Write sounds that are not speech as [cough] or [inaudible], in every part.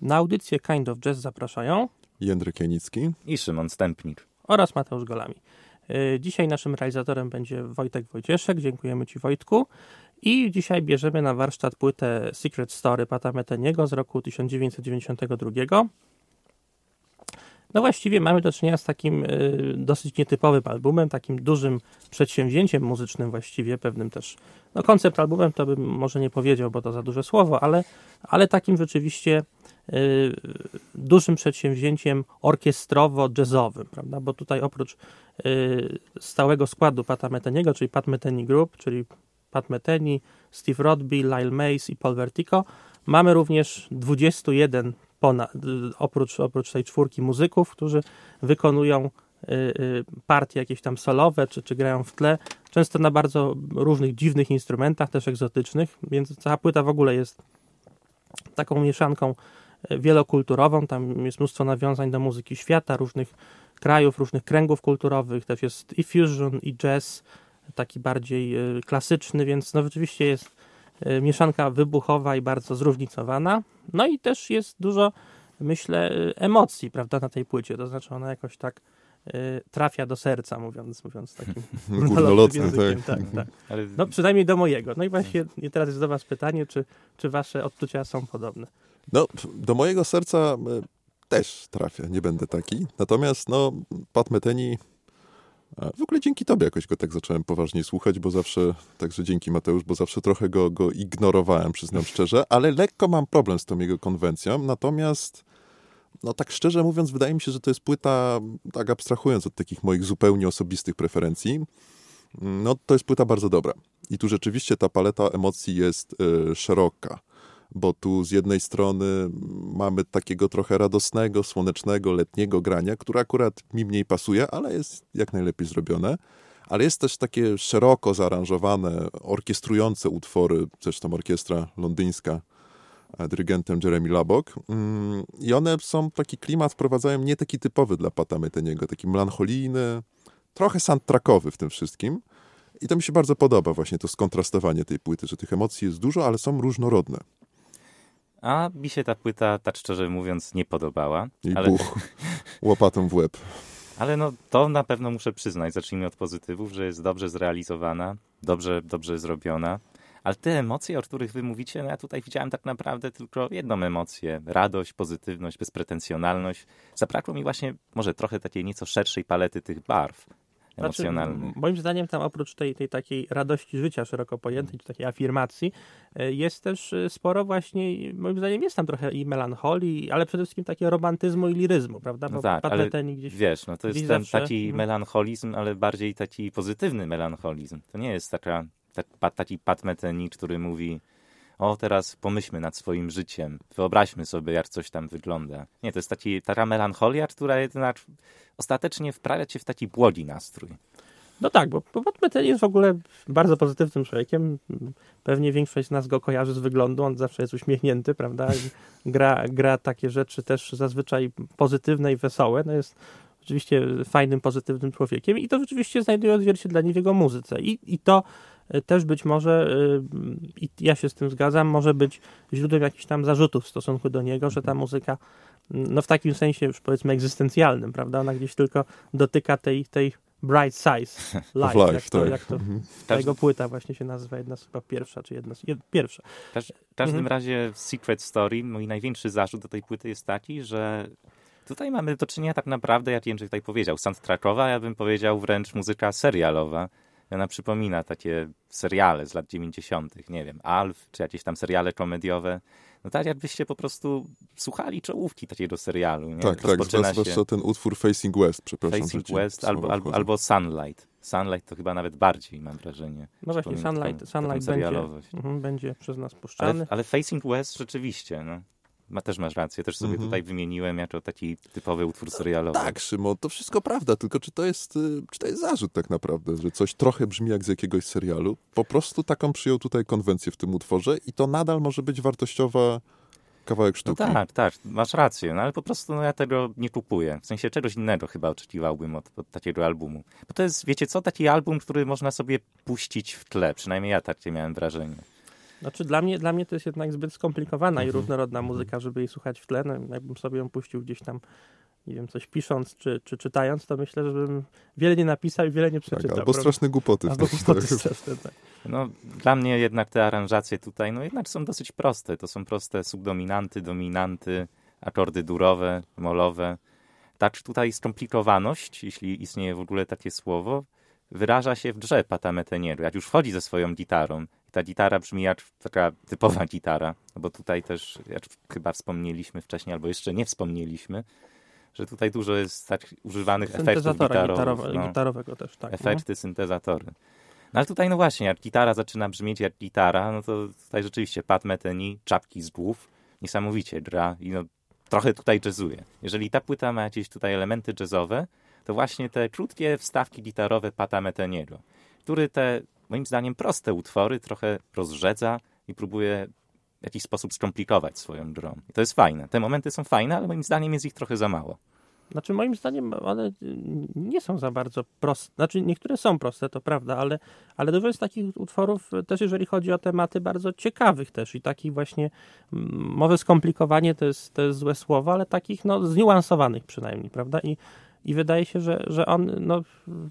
Na audycję Kind of Jazz zapraszają Jędryk Janicki i Szymon Stępnik oraz Mateusz Golami. Y, dzisiaj naszym realizatorem będzie Wojtek Wojcieszek. Dziękujemy Ci Wojtku. I dzisiaj bierzemy na warsztat płytę Secret Story Pata Meteniego z roku 1992. No właściwie mamy do czynienia z takim y, dosyć nietypowym albumem, takim dużym przedsięwzięciem muzycznym właściwie, pewnym też, no koncept albumem to bym może nie powiedział, bo to za duże słowo, ale, ale takim rzeczywiście y, dużym przedsięwzięciem orkiestrowo-jazzowym, prawda, bo tutaj oprócz y, stałego składu Pata Meteniego, czyli Pat Metheny Group, czyli Pat Metheny, Steve Rodby, Lyle Mays i Paul Vertigo, mamy również 21 ponad, oprócz, oprócz tej czwórki muzyków, którzy wykonują y, y, partie jakieś tam solowe, czy, czy grają w tle, często na bardzo różnych dziwnych instrumentach, też egzotycznych, więc cała płyta w ogóle jest taką mieszanką y, wielokulturową, tam jest mnóstwo nawiązań do muzyki świata, różnych krajów, różnych kręgów kulturowych, też jest i fusion, i jazz, taki bardziej klasyczny, więc no rzeczywiście jest E, mieszanka wybuchowa i bardzo zróżnicowana. No i też jest dużo, myślę, e, emocji, prawda, na tej płycie. To znaczy ona jakoś tak trafia do serca, mówiąc, mówiąc takim [laughs] [laughs] górnolotnym językiem. Tak. Tak, [laughs] tak. No przynajmniej do mojego. No i właśnie teraz jest do was pytanie, czy, czy wasze odczucia są podobne? No, do mojego serca też trafia, nie będę taki. Natomiast, no, Pat Metheny w ogóle dzięki tobie jakoś go tak zacząłem poważniej słuchać, bo zawsze, także dzięki Mateusz, bo zawsze trochę go, go ignorowałem, przyznam szczerze, ale lekko mam problem z tą jego konwencją, natomiast no tak szczerze mówiąc, wydaje mi się, że to jest płyta, tak abstrahując od takich moich zupełnie osobistych preferencji, no to jest płyta bardzo dobra. I tu rzeczywiście ta paleta emocji jest y, szeroka bo tu z jednej strony mamy takiego trochę radosnego, słonecznego, letniego grania, które akurat mi mniej pasuje, ale jest jak najlepiej zrobione. Ale jest też takie szeroko zaaranżowane, orkiestrujące utwory, zresztą orkiestra londyńska, e, dyrygentem Jeremy Labok. Mm, I one są, taki klimat wprowadzają nie taki typowy dla Pata Meteniego, taki melancholijny, trochę soundtrackowy w tym wszystkim. I to mi się bardzo podoba właśnie to skontrastowanie tej płyty, że tych emocji jest dużo, ale są różnorodne. A mi się ta płyta, tak szczerze mówiąc, nie podobała. I ale... buch, łopatą w łeb. Ale no, to na pewno muszę przyznać, zacznijmy od pozytywów, że jest dobrze zrealizowana, dobrze, dobrze zrobiona. Ale te emocje, o których wy mówicie, no ja tutaj widziałem tak naprawdę tylko jedną emocję. Radość, pozytywność, bezpretensjonalność. Zabrakło mi właśnie może trochę takiej nieco szerszej palety tych barw emocjonalnych. Znaczy, moim zdaniem tam oprócz tej, tej takiej radości życia szeroko pojętej, czy takiej afirmacji, e, jest też e, sporo właśnie, moim zdaniem jest tam trochę i melancholii, ale przede wszystkim takiego romantyzmu i liryzmu, prawda? Bo no tak, ale gdzieś, wiesz, no to jest ten zawsze... taki mhm. melancholizm, ale bardziej taki pozytywny melancholizm. To nie jest taka, tak, taki Pat Metheny, który mówi o teraz pomyślmy nad swoim życiem, wyobraźmy sobie, jak coś tam wygląda. Nie, to jest taki, taka melancholia, która jednak ostatecznie wprawia cię w taki błogi nastrój. No tak, bo Batman jest w ogóle bardzo pozytywnym człowiekiem. Pewnie większość z nas go kojarzy z wyglądu, on zawsze jest uśmiechnięty, prawda? gra, gra takie rzeczy też zazwyczaj pozytywne i wesołe. No jest oczywiście fajnym, pozytywnym człowiekiem i to rzeczywiście znajduje odzwierciedlenie w jego muzyce. I, i to e, też być może, e, i ja się z tym zgadzam, może być źródłem jakichś tam zarzutów w stosunku do niego, że ta muzyka, no w takim sensie już powiedzmy egzystencjalnym, prawda, ona gdzieś tylko dotyka tej, tej bright size [laughs] life, life jak, to, tak. jak to mhm. ta jego płyta właśnie się nazywa, jedna z chyba pierwsza, czy jedna z, jed, pierwsza. W każdym mhm. razie w Secret Story mój największy zarzut do tej płyty jest taki, że Tutaj mamy do czynienia tak naprawdę, jak Jędrzej tutaj powiedział, soundtrackowa, ja bym powiedział wręcz muzyka serialowa. Ona przypomina takie seriale z lat 90., nie wiem, Alf, czy jakieś tam seriale komediowe. No tak jakbyście po prostu słuchali czołówki takiego serialu. Nie? Tak, tak, zwłaszcza się... ten utwór Facing West, przepraszam. Facing West albo, albo, albo, Sunlight. Sunlight to chyba nawet bardziej, mam wrażenie. No właśnie, Sunlight, Sunlight będzie, mhm, będzie przez nas puszczany. Ale, ale Facing West rzeczywiście, no ma, też masz rację, też sobie -hmm. tutaj wymieniłem jako taki typowy utwór serialowy. Tak, Szymon, to wszystko prawda, tylko czy to jest, y, czy to jest zarzut tak naprawdę, że coś trochę brzmi jak z jakiegoś serialu? Po prostu taką przyjął tutaj konwencję w tym utworze i to nadal może być wartościowa kawałek No sztuki. tak, tak, masz rację, no ale po prostu no, ja tego nie kupuję. W sensie czegoś innego chyba oczekiwałbym od, od takiego albumu. Bo to jest, wiecie co, taki album, który można sobie puścić w tle. Przynajmniej ja takie miałem wrażenie. Znaczy dla mnie, dla mnie to jest jednak zbyt skomplikowana i Mhm. różnorodna muzyka, żeby jej słuchać w tle. No, jakbym sobie ją puścił gdzieś tam, nie wiem, coś pisząc czy, czy czytając, to myślę, żebym wiele nie napisał i wiele nie Tak, przeczytał. albo prawda? straszne głupoty. w Albo głupoty tak. straszne, tak. No, dla mnie jednak te aranżacje tutaj, no jednak są dosyć proste. To są proste subdominanty, dominanty, akordy durowe, molowe. Tak tutaj skomplikowaność, jeśli istnieje w ogóle takie słowo, wyraża się w drze Pata Meteniego. Jak już wchodzi ze swoją gitarą, i ta gitara brzmi jak taka typowa gitara, no bo tutaj też, jak chyba wspomnieliśmy wcześniej, albo jeszcze nie wspomnieliśmy, że tutaj dużo jest tak używanych efektów gitarowych. gitarowe, no gitarowego też, tak. no. efekty, syntezatory. No ale tutaj no właśnie, jak gitara zaczyna brzmieć jak gitara, no to tutaj rzeczywiście Pat Metheny, czapki z głów, niesamowicie gra i no trochę tutaj jazzuje. Jeżeli ta płyta ma jakieś tutaj elementy jazzowe, to właśnie te krótkie wstawki gitarowe Pata Metheniego, który te, moim zdaniem, proste utwory trochę rozrzedza i próbuje w jakiś sposób skomplikować swoją grą. I to jest fajne. Te momenty są fajne, ale moim zdaniem jest ich trochę za mało. Znaczy moim zdaniem one nie są za bardzo proste. Znaczy niektóre są proste, to prawda, ale, ale dużo jest takich utworów też jeżeli chodzi o tematy bardzo ciekawych też i takich właśnie, mm, może skomplikowanie to jest, to jest złe słowo, ale takich no zniuansowanych przynajmniej, prawda? I, i wydaje się, że, że on no,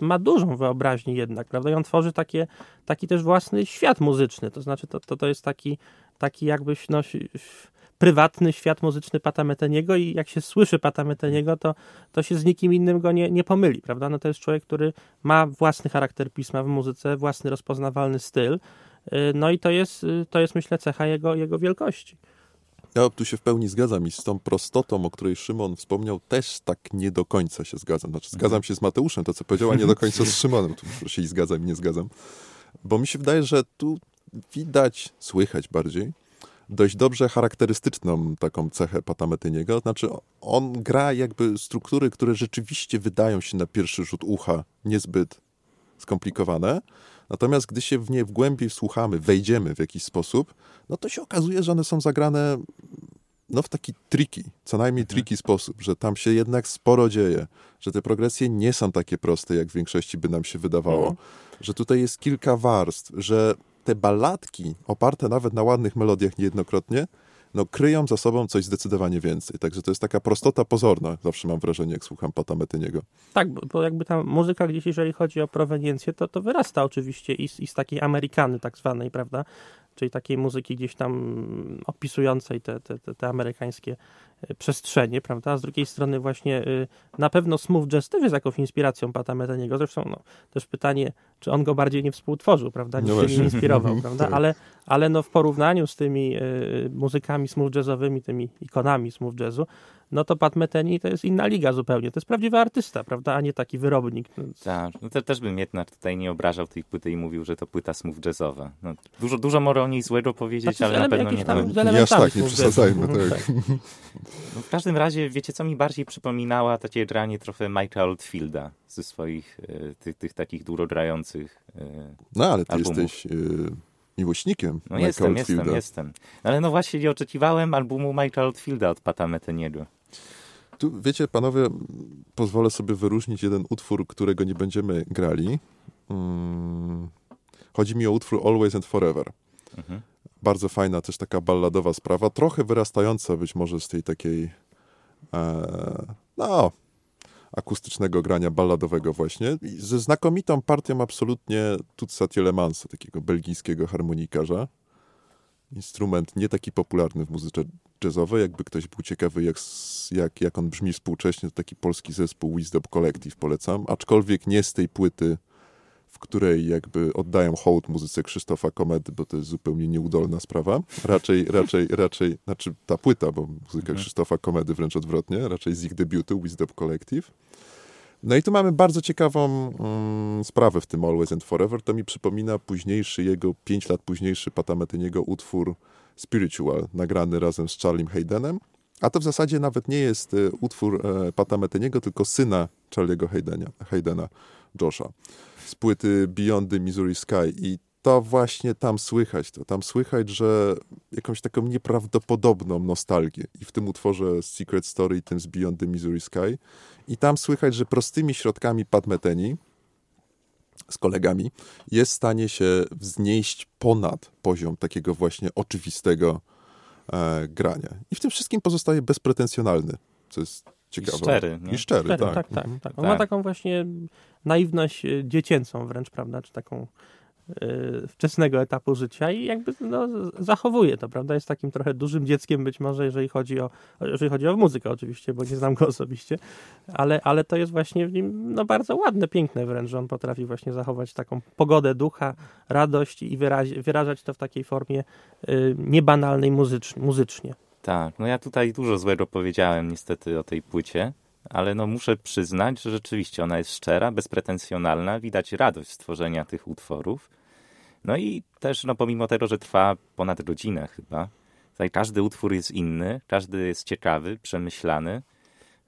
ma dużą wyobraźnię jednak, prawda? I on tworzy takie, taki też własny świat muzyczny, to znaczy to, to, to jest taki, taki jakbyś no, prywatny świat muzyczny Pata Meteniego i jak się słyszy Pata Meteniego, to, to się z nikim innym go nie, nie pomyli, prawda? No to jest człowiek, który ma własny charakter pisma w muzyce, własny rozpoznawalny styl, y, no i to jest, y, to jest myślę cecha jego, jego wielkości. Ja tu się w pełni zgadzam i z tą prostotą, o której Szymon wspomniał, też tak nie do końca się zgadzam. Znaczy, zgadzam się z Mateuszem, to co powiedział, a nie do [laughs] końca z Szymonem. Tu się i zgadzam, i nie zgadzam. Bo mi się wydaje, że tu widać, słychać bardziej, dość dobrze charakterystyczną taką cechę Patametyniego. Znaczy, on gra jakby struktury, które rzeczywiście wydają się na pierwszy rzut ucha niezbyt skomplikowane. Natomiast gdy się w nie w głębi wsłuchamy, wejdziemy w jakiś sposób, no to się okazuje, że one są zagrane no, w taki tricky, co najmniej tricky sposób, że tam się jednak sporo dzieje, że te progresje nie są takie proste, jak w większości by nam się wydawało, Mhm. że tutaj jest kilka warstw, że te balladki, oparte nawet na ładnych melodiach niejednokrotnie, no, kryją za sobą coś zdecydowanie więcej. Także to jest taka prostota pozorna, zawsze mam wrażenie, jak słucham Pata Metyniego. Tak, bo, jakby ta muzyka gdzieś, jeżeli chodzi o proweniencję, to, to wyrasta oczywiście i z, i z takiej Amerykany tak zwanej, prawda? Czyli takiej muzyki gdzieś tam opisującej te, te, te, te amerykańskie e, przestrzenie, prawda? A z drugiej strony właśnie y, na pewno smooth jazz też jest jakąś inspiracją Pata Meteniego. Zresztą no, też pytanie, czy on go bardziej nie współtworzył, prawda? Niż No się właśnie. inspirował, [laughs] prawda? Tak. Ale, ale no w porównaniu z tymi y, muzykami smooth jazzowymi, tymi ikonami smooth jazzu, no to Pat Metheny to jest inna liga zupełnie. To jest prawdziwy artysta, prawda? A nie taki wyrobnik. Tak, no te, też bym jednak tutaj nie obrażał tej płyty i mówił, że to płyta smooth jazzowa. No, dużo, dużo może o niej złego powiedzieć, Znaczy, ale na pewno nie tam Nie aż tak, nie przesadzajmy, jazzu. tak. No, w każdym razie, wiecie co mi bardziej przypominała takie granie trochę Mike'a Oldfielda ze swoich e, tych, tych takich długogrających. E, No, ale ty Albumów. jesteś y, miłośnikiem no Mike'a jestem, Oldfielda. jestem, jestem. No, ale no właśnie nie oczekiwałem albumu Mike'a Oldfielda od Pata Metheniego. Tu, wiecie, panowie, pozwolę sobie wyróżnić jeden utwór, którego nie będziemy grali. Mm, chodzi mi o utwór Always and Forever. Mhm. Bardzo fajna, też taka balladowa sprawa, trochę wyrastająca być może z tej takiej, e, no, akustycznego grania balladowego właśnie. Ze znakomitą partią absolutnie Tutsa Tielemans, takiego belgijskiego harmonikarza. Instrument nie taki popularny w muzyce jazzowej. Jakby ktoś był ciekawy, jak, jak, jak on brzmi współcześnie, to taki polski zespół Wisdom Collective polecam. Aczkolwiek nie z tej płyty, w której jakby oddają hołd muzyce Krzysztofa Komedy, bo to jest zupełnie nieudolna sprawa. Raczej, [laughs] raczej, raczej, znaczy ta płyta, bo muzyka Mhm. Krzysztofa Komedy wręcz odwrotnie, raczej z ich debiutu Wisdom Collective. No i tu mamy bardzo ciekawą mm, sprawę w tym Always and Forever. To mi przypomina późniejszy jego, pięć lat późniejszy Patametyniego utwór Spiritual, nagrany razem z Charliem Haydenem. A to w zasadzie nawet nie jest e, utwór e, Pata Metyniego, tylko syna Charlie'ego Haydena, Haydena, Josha, z płyty Beyond the Missouri Sky. I to właśnie tam słychać to. Tam słychać, że jakąś taką nieprawdopodobną nostalgię. I w tym utworze Secret Story, tym z Beyond the Missouri Sky. I tam słychać, że prostymi środkami Pat Metheny z kolegami jest w stanie się wznieść ponad poziom takiego właśnie oczywistego e, grania. I w tym wszystkim pozostaje bezpretensjonalny, co jest ciekawe. I szczery, nie? I szczery, Szczery, tak. tak, tak, tak. On Tak. ma taką właśnie naiwność e, dziecięcą wręcz, prawda, czy taką wczesnego etapu życia i jakby no, zachowuje to, prawda, jest takim trochę dużym dzieckiem być może, jeżeli chodzi o, jeżeli chodzi o muzykę oczywiście, bo nie znam go osobiście, ale, ale to jest właśnie w nim no, bardzo ładne, piękne wręcz, że on potrafi właśnie zachować taką pogodę ducha, radość i wyrażać to w takiej formie y, niebanalnej muzycz, muzycznie. Tak, no ja tutaj dużo złego powiedziałem niestety o tej płycie, ale no muszę przyznać, że rzeczywiście ona jest szczera, bezpretensjonalna, widać radość z tworzenia tych utworów. No i też, no pomimo tego, że trwa ponad godzinę chyba, tutaj każdy utwór jest inny, każdy jest ciekawy, przemyślany.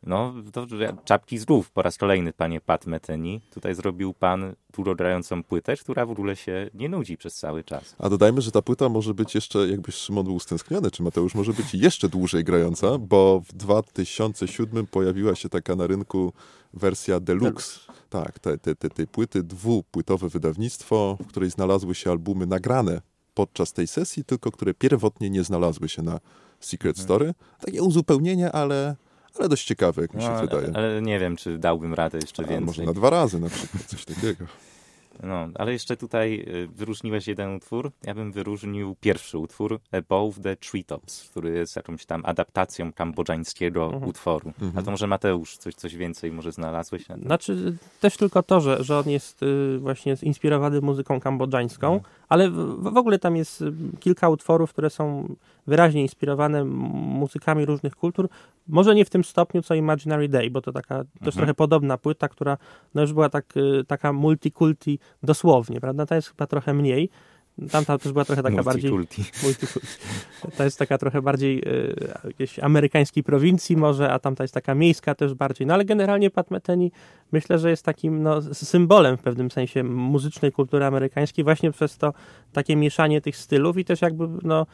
No, to czapki z głów po raz kolejny, panie Pat Metheny. Tutaj zrobił pan długogrającą płytę, która w ogóle się nie nudzi przez cały czas. A dodajmy, że ta płyta może być jeszcze, jakbyś Szymon był stęskniony, czy Mateusz, może być jeszcze dłużej grająca, bo w 2007 pojawiła się taka na rynku wersja deluxe. Tak, te, te, te, tej płyty, dwupłytowe wydawnictwo, w której znalazły się albumy nagrane podczas tej sesji, tylko które pierwotnie nie znalazły się na Secret Story. Takie uzupełnienie, ale, ale dość ciekawe, jak mi się No, wydaje. ale nie wiem, czy dałbym radę jeszcze A, więcej. może na dwa razy na przykład, coś takiego. No, ale jeszcze tutaj y, wyróżniłeś jeden utwór. Ja bym wyróżnił pierwszy utwór, Above the Treetops, który jest jakąś tam adaptacją kambodżańskiego Mhm. utworu. A to może Mateusz, coś, coś więcej może znalazłeś? Na? Znaczy też tylko to, że, że on jest y, właśnie zinspirowany muzyką kambodżańską, Mhm. ale w, w ogóle tam jest y, kilka utworów, które są wyraźnie inspirowane muzykami różnych kultur. Może nie w tym stopniu co Imaginary Day, bo to taka też Mhm. trochę podobna płyta, która no już była tak, taka multikulti dosłownie, prawda? Ta jest chyba trochę mniej. Tamta też była trochę taka bardziej Multikulti. To jest taka trochę bardziej y, jakiejś amerykańskiej prowincji może, a tamta jest taka miejska też bardziej. No ale generalnie Pat Metheny myślę, że jest takim no, symbolem w pewnym sensie muzycznej kultury amerykańskiej właśnie przez to takie mieszanie tych stylów i też jakby no,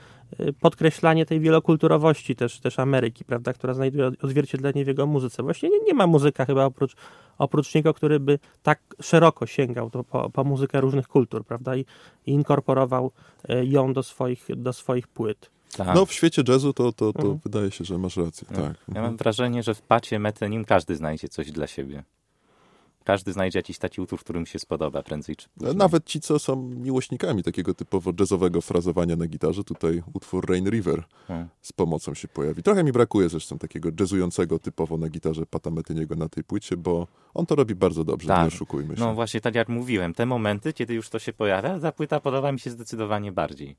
podkreślanie tej wielokulturowości też, też Ameryki, prawda, która znajduje od- odzwierciedlenie w jego muzyce. Właśnie nie, nie ma muzyka chyba oprócz, oprócz niego, który by tak szeroko sięgał to po, po muzykę różnych kultur, prawda, i, i inkorporował y, ją do swoich, do swoich płyt. Tak. No w świecie jazzu to, to, to Mhm. wydaje się, że masz rację, No. tak. Ja mam wrażenie, że w pacie Metenim każdy znajdzie coś dla siebie. Każdy znajdzie jakiś taki utwór, który mu się spodoba prędzej czy później. Nawet ci, co są miłośnikami takiego typowo jazzowego frazowania na gitarze, tutaj utwór Rain River Hmm. z pomocą się pojawi. Trochę mi brakuje zresztą takiego jazzującego typowo na gitarze Pata Metyniego na tej płycie, bo on to robi bardzo dobrze, Tak. nie oszukujmy się. No właśnie, tak jak mówiłem, te momenty, kiedy już to się pojawia, ta płyta podoba mi się zdecydowanie bardziej.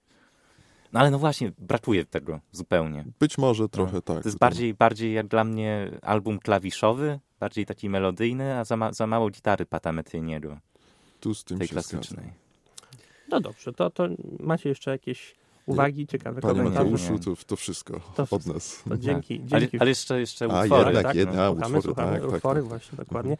No ale no właśnie, brakuje tego zupełnie. Być może trochę tak. No. To jest bardziej, bardziej jak dla mnie album klawiszowy, bardziej taki melodyjny, a za, ma, za mało gitary Pata Metyniego, Tu z tym tej się zgadzam. klasycznej. No dobrze, to, to macie jeszcze jakieś uwagi, ciekawe Panie komentarze? Mateusz, Mateuszu, to, to wszystko To od nas. To dzięki, Ale, dzięki. ale jeszcze, jeszcze A, utwory. jednak, tak, jedna, no, utwory, słuchamy, słuchamy, tak, tak, utwory tak. właśnie, dokładnie.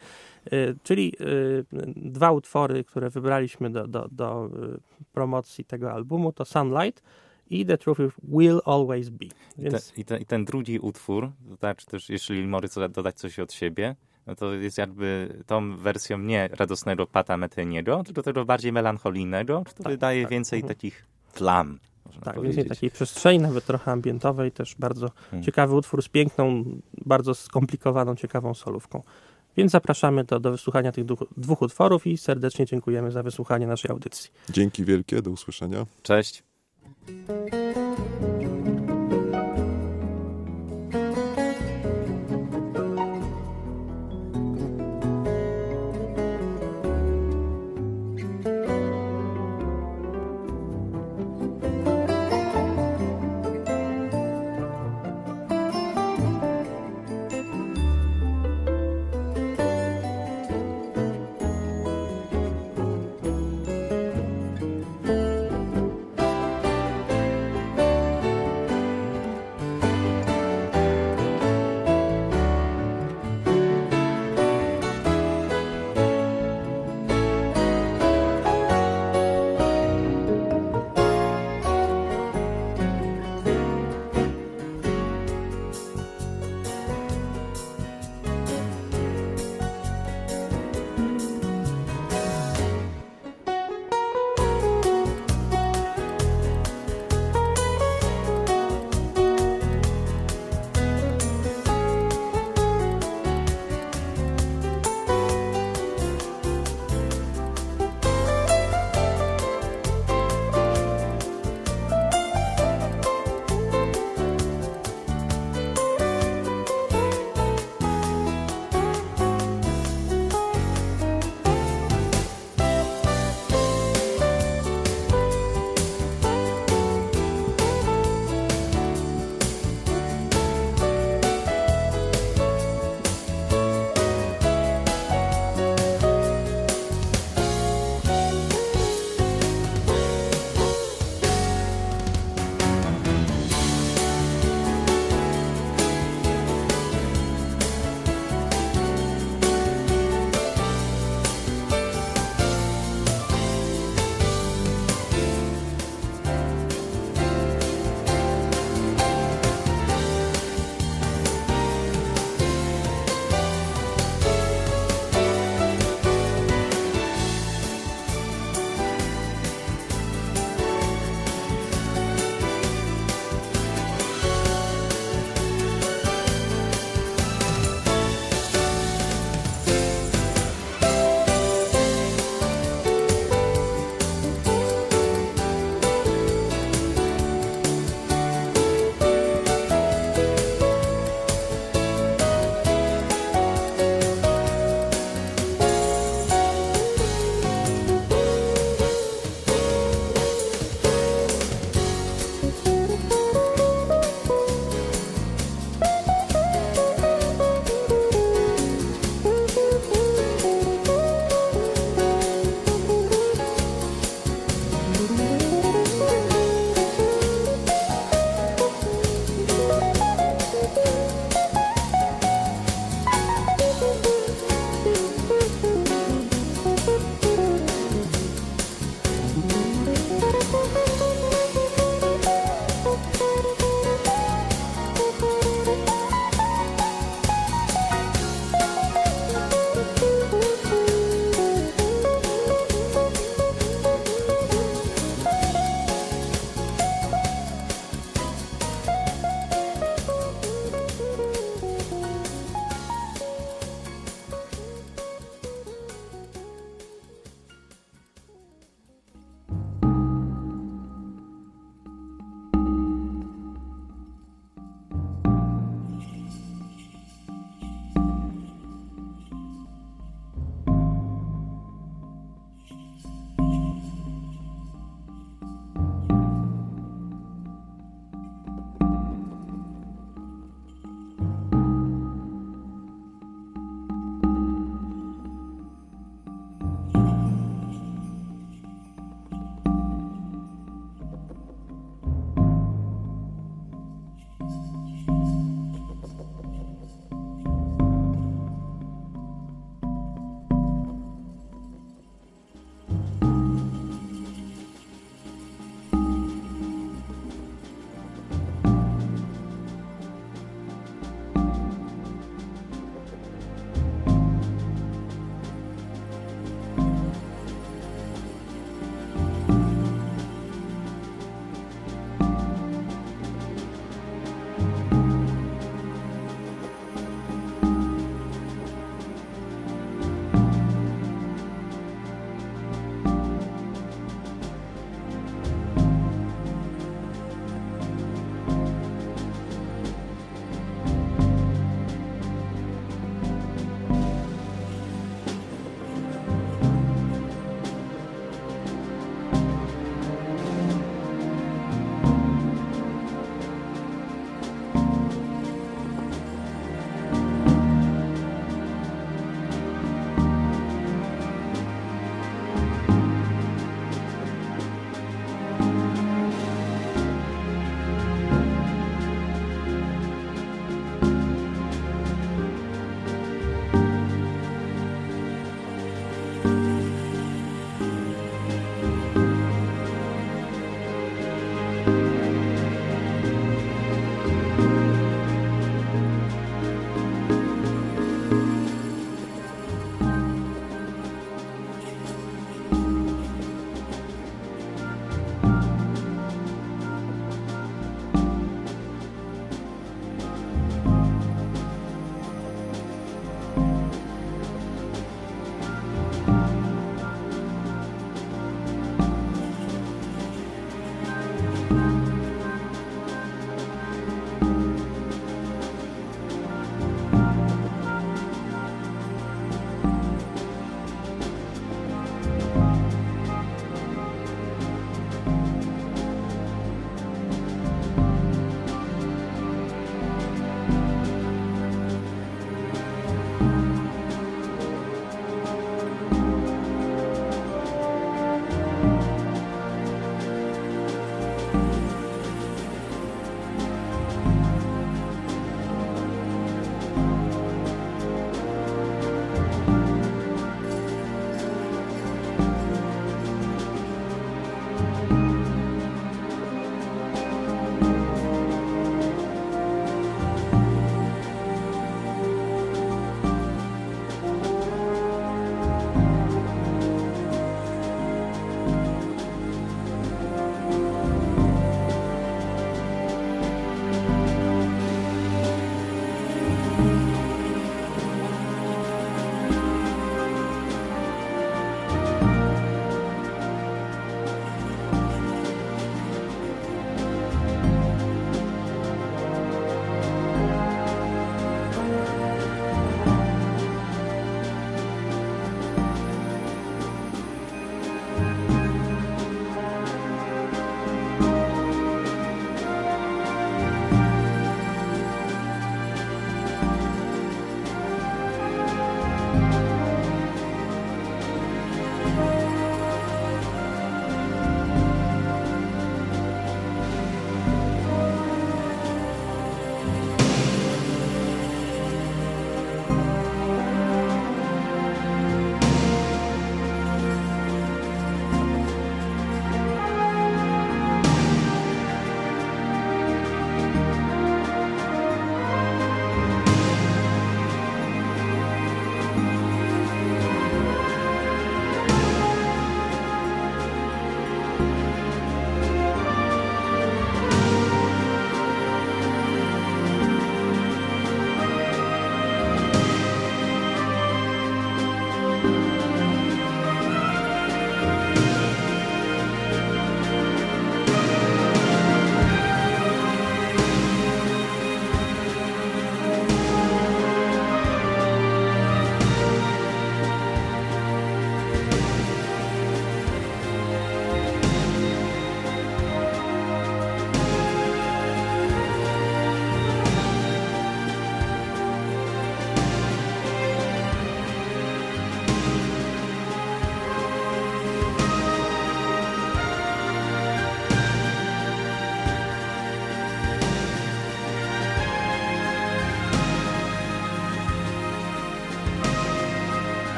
Y, czyli y, dwa utwory, które wybraliśmy do, do, do y, promocji tego albumu, to Sunlight i The Truth Will Always Be. I, te, Więc i, te, I ten drugi utwór, to tak, też jeśli co- dodać coś od siebie, no to jest jakby tą wersją nie radosnego Pata Metyniego, tylko tego bardziej melancholijnego, który Tak, daje tak, więcej mhm. takich flam, można tak, powiedzieć. więcej takiej przestrzeni, nawet trochę ambientowej, też bardzo Hmm. ciekawy utwór z piękną, bardzo skomplikowaną, ciekawą solówką. Więc zapraszamy do, do wysłuchania tych dwóch, dwóch utworów i serdecznie dziękujemy za wysłuchanie naszej audycji. Dzięki wielkie, do usłyszenia. Cześć. Música